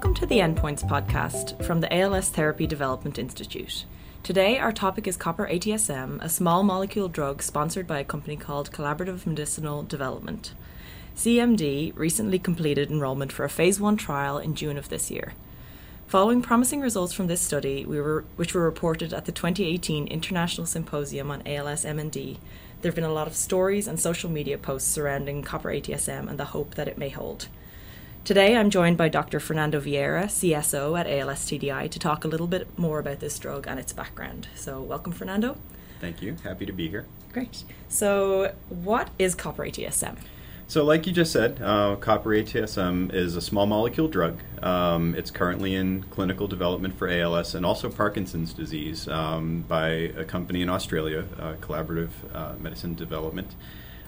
Welcome to the Endpoints podcast from the ALS Therapy Development Institute. Today, our topic is copper ATSM, a small molecule drug sponsored by a company called Collaborative Medicinal Development. CMD recently completed enrollment for a phase 1 trial in June of this year. Following promising results from this study, we were, which were reported at the 2018 International Symposium on ALS MND, there have been a lot of stories and social media posts surrounding copper ATSM and the hope that it may hold. Today, I'm joined by Dr. Fernando Vieira, CSO at ALS TDI, to talk a little bit more about this drug and its background. So, welcome, Fernando. Thank you. Happy to be here. Great. So, what is copper ATSM? So, like you just said, uh, copper ATSM is a small molecule drug. Um, it's currently in clinical development for ALS and also Parkinson's disease um, by a company in Australia, uh, Collaborative uh, Medicine Development.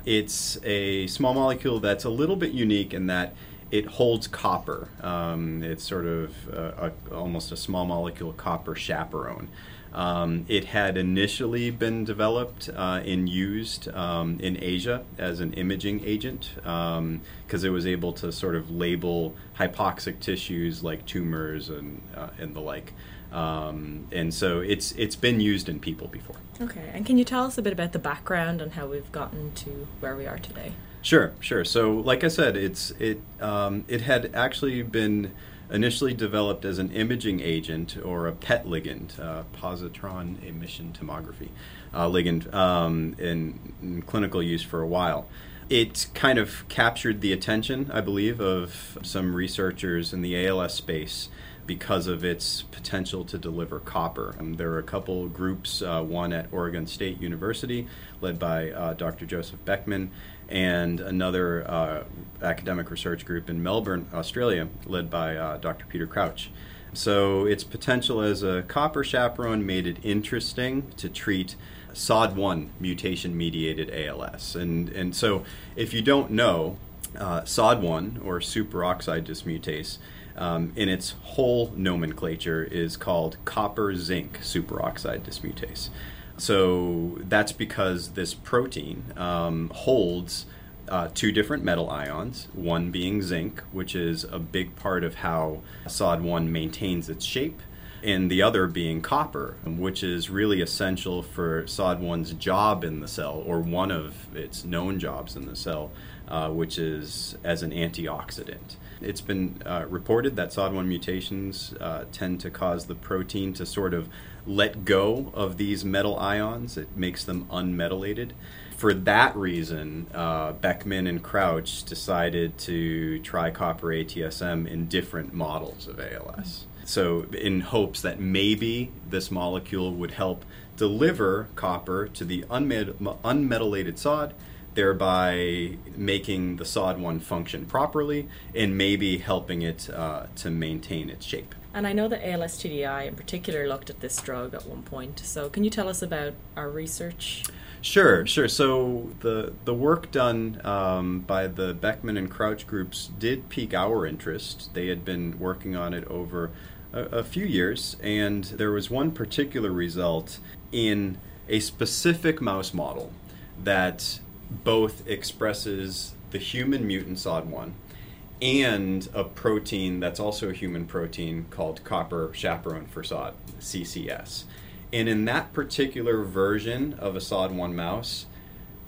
It's a small molecule that's a little bit unique in that it holds copper. Um, it's sort of a, a, almost a small molecule copper chaperone. Um, it had initially been developed uh, and used um, in Asia as an imaging agent because um, it was able to sort of label hypoxic tissues like tumors and, uh, and the like. Um, and so it's it's been used in people before. Okay, and can you tell us a bit about the background and how we've gotten to where we are today? Sure, sure. So, like I said, it's it um, it had actually been initially developed as an imaging agent or a PET ligand, uh, positron emission tomography uh, ligand, um, in, in, clinical use for a while. It kind of captured the attention, I believe, of some researchers in the ALS space because of its potential to deliver copper. Um, there are a couple groups, uh, one at Oregon State University, led by uh, Dr. Joseph Beckman, and another uh, academic research group in Melbourne, Australia, led by uh, Dr. Peter Crouch. So its potential as a copper chaperone made it interesting to treat SOD1 mutation mediated ALS. And, and so if you don't know, uh, SOD1 or superoxide dismutase um, in its whole nomenclature is called copper zinc superoxide dismutase. So that's because this protein um, holds uh, two different metal ions, one being zinc, which is a big part of how SOD1 maintains its shape, and the other being copper, which is really essential for SOD1's job in the cell, or one of its known jobs in the cell, uh, which is as an antioxidant. It's been uh, reported that SOD1 mutations uh, tend to cause the protein to sort of let go of these metal ions. It makes them unmetallated. For that reason, uh, Beckman and Crouch decided to try copper ATSM in different models of ALS. So, in hopes that maybe this molecule would help deliver copper to the unmet- unmetallated sod, thereby making the SOD1 function properly and maybe helping it uh, to maintain its shape. And I know that ALS TDI in particular looked at this drug at one point. So, can you tell us about our research? Sure, sure. So the the work done um, by the Beckman and Crouch groups did pique our interest. They had been working on it over a, a few years, and there was one particular result in a specific mouse model that both expresses the human mutant SOD1 and a protein that's also a human protein called copper chaperone for SOD, CCS. And in that particular version of a SOD1 mouse,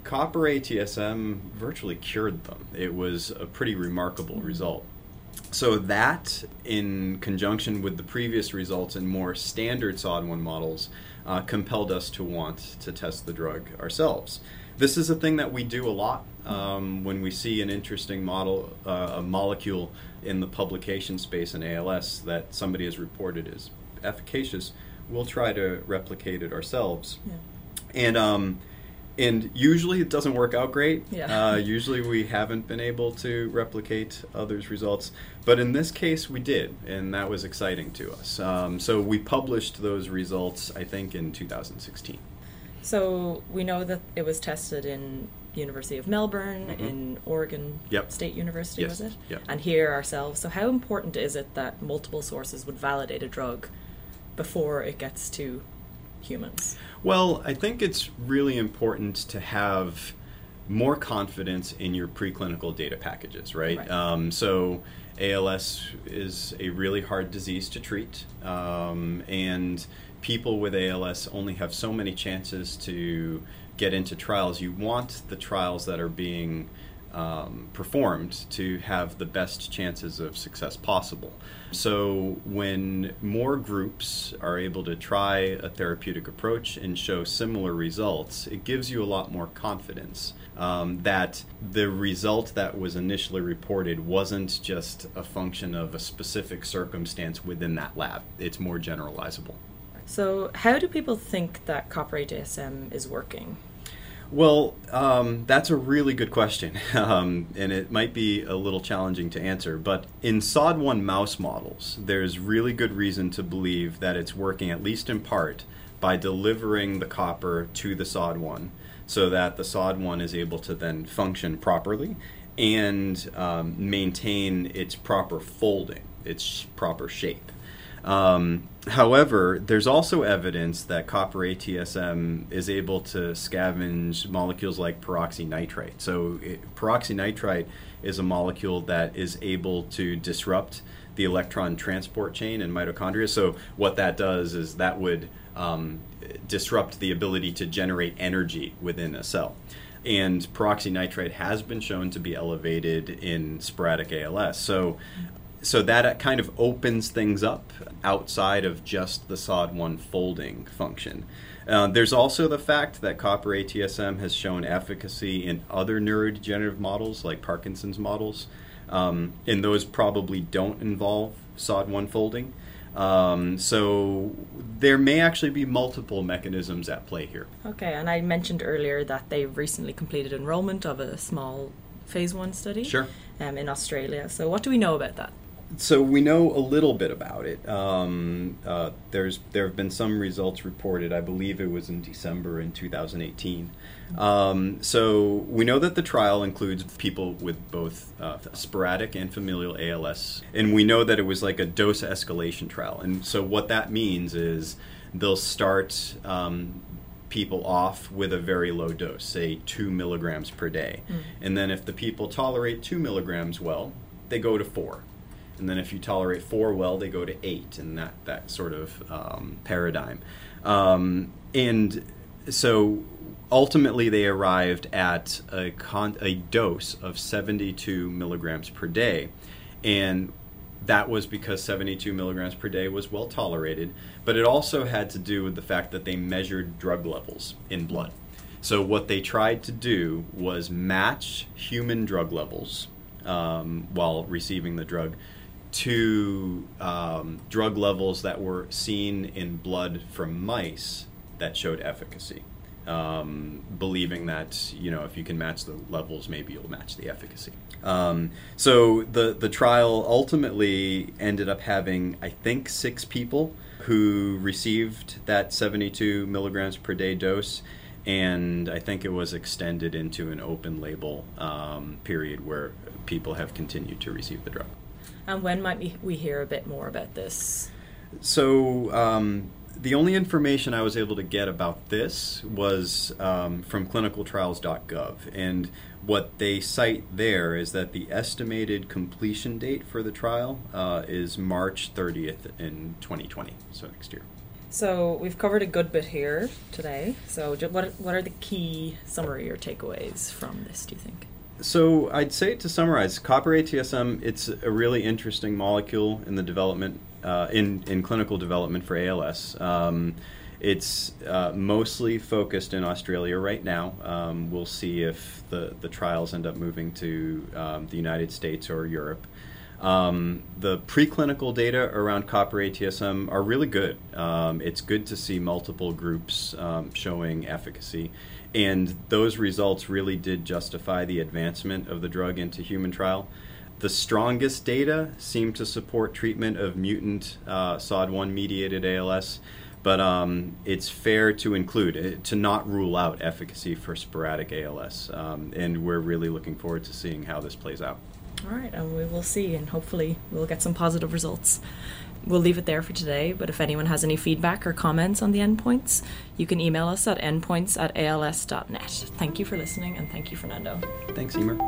copper ATSM virtually cured them. It was a pretty remarkable result. So, that in conjunction with the previous results in more standard SOD1 models uh, compelled us to want to test the drug ourselves. This is a thing that we do a lot um, when we see an interesting model, uh, a molecule in the publication space in ALS that somebody has reported is efficacious. We'll try to replicate it ourselves. Yeah. And um, and usually it doesn't work out great. Yeah. Uh, usually we haven't been able to replicate others' results, but in this case we did, and that was exciting to us. Um, so we published those results, I think, in 2016. So we know that it was tested in University of Melbourne, mm-hmm. in Oregon yep. State University, yes. was it? Yep. And here ourselves. So how important is it that multiple sources would validate a drug before it gets to humans? Well, I think it's really important to have more confidence in your preclinical data packages, right? right. Um, so ALS is a really hard disease to treat, um, and people with ALS only have so many chances to get into trials. You want the trials that are being um, performed to have the best chances of success possible. So, when more groups are able to try a therapeutic approach and show similar results, it gives you a lot more confidence um, that the result that was initially reported wasn't just a function of a specific circumstance within that lab, it's more generalizable. So, how do people think that copper ATSM is working? Well, um, that's a really good question, um, and it might be a little challenging to answer. But in SOD1 mouse models, there's really good reason to believe that it's working, at least in part, by delivering the copper to the SOD1 so that the SOD1 is able to then function properly and um, maintain its proper folding, its proper shape. Um, however, there's also evidence that copper ATSM is able to scavenge molecules like peroxynitrite. So, it, peroxynitrite is a molecule that is able to disrupt the electron transport chain in mitochondria. So, what that does is that would um, disrupt the ability to generate energy within a cell. And peroxynitrite has been shown to be elevated in sporadic ALS. So, so that kind of opens things up outside of just the SOD1 folding function. Uh, there's also the fact that copper ATSM has shown efficacy in other neurodegenerative models, like Parkinson's models, um, and those probably don't involve SOD1 folding. Um, so there may actually be multiple mechanisms at play here. Okay, and I mentioned earlier that they recently completed enrollment of a small phase one study sure. um, in Australia. So what do we know about that? So we know a little bit about it. Um, uh, there's there have been some results reported. I believe it was in December in 2018. Um, so we know that the trial includes people with both uh, sporadic and familial ALS, and we know that it was like a dose escalation trial. And so what that means is they'll start. Um, people off with a very low dose, say two milligrams per day. Mm. And then if the people tolerate two milligrams well, they go to four and then if you tolerate four well, they go to eight, and that that sort of um, paradigm. Um, and so ultimately, they arrived at a, con- a dose of 72 milligrams per day, and that was because 72 milligrams per day was well tolerated, but it also had to do with the fact that they measured drug levels in blood. So, what they tried to do was match human drug levels um, while receiving the drug to um, drug levels that were seen in blood from mice that showed efficacy. Um, believing that you know if you can match the levels, maybe you'll match the efficacy. Um, so the the trial ultimately ended up having I think six people who received that 72 milligrams per day dose, and I think it was extended into an open label um, period where people have continued to receive the drug. And when might we hear a bit more about this? So, um, the only information I was able to get about this was um, from clinicaltrials.gov. And what they cite there is that the estimated completion date for the trial uh, is March 30th in 2020, so next year. So we've covered a good bit here today. So what what are the key summary or takeaways from this? Do you think? So I'd say to summarize, copper ATSM it's a really interesting molecule in the development uh, in in clinical development for ALS. Um, it's uh, mostly focused in Australia right now. Um, we'll see if the, the trials end up moving to um, the United States or Europe. Um, the preclinical data around copper ATSM are really good. Um, it's good to see multiple groups um, showing efficacy. And those results really did justify the advancement of the drug into human trial. The strongest data seem to support treatment of mutant uh, SOD1 mediated ALS, but um, it's fair to include, uh, to not rule out efficacy for sporadic ALS. Um, and we're really looking forward to seeing how this plays out. All right, and we will see, and hopefully we'll get some positive results we'll leave it there for today. But if anyone has any feedback or comments on the endpoints, you can email us at endpoints at als.net. Thank you for listening, and thank you, Fernando. Thanks, Emer.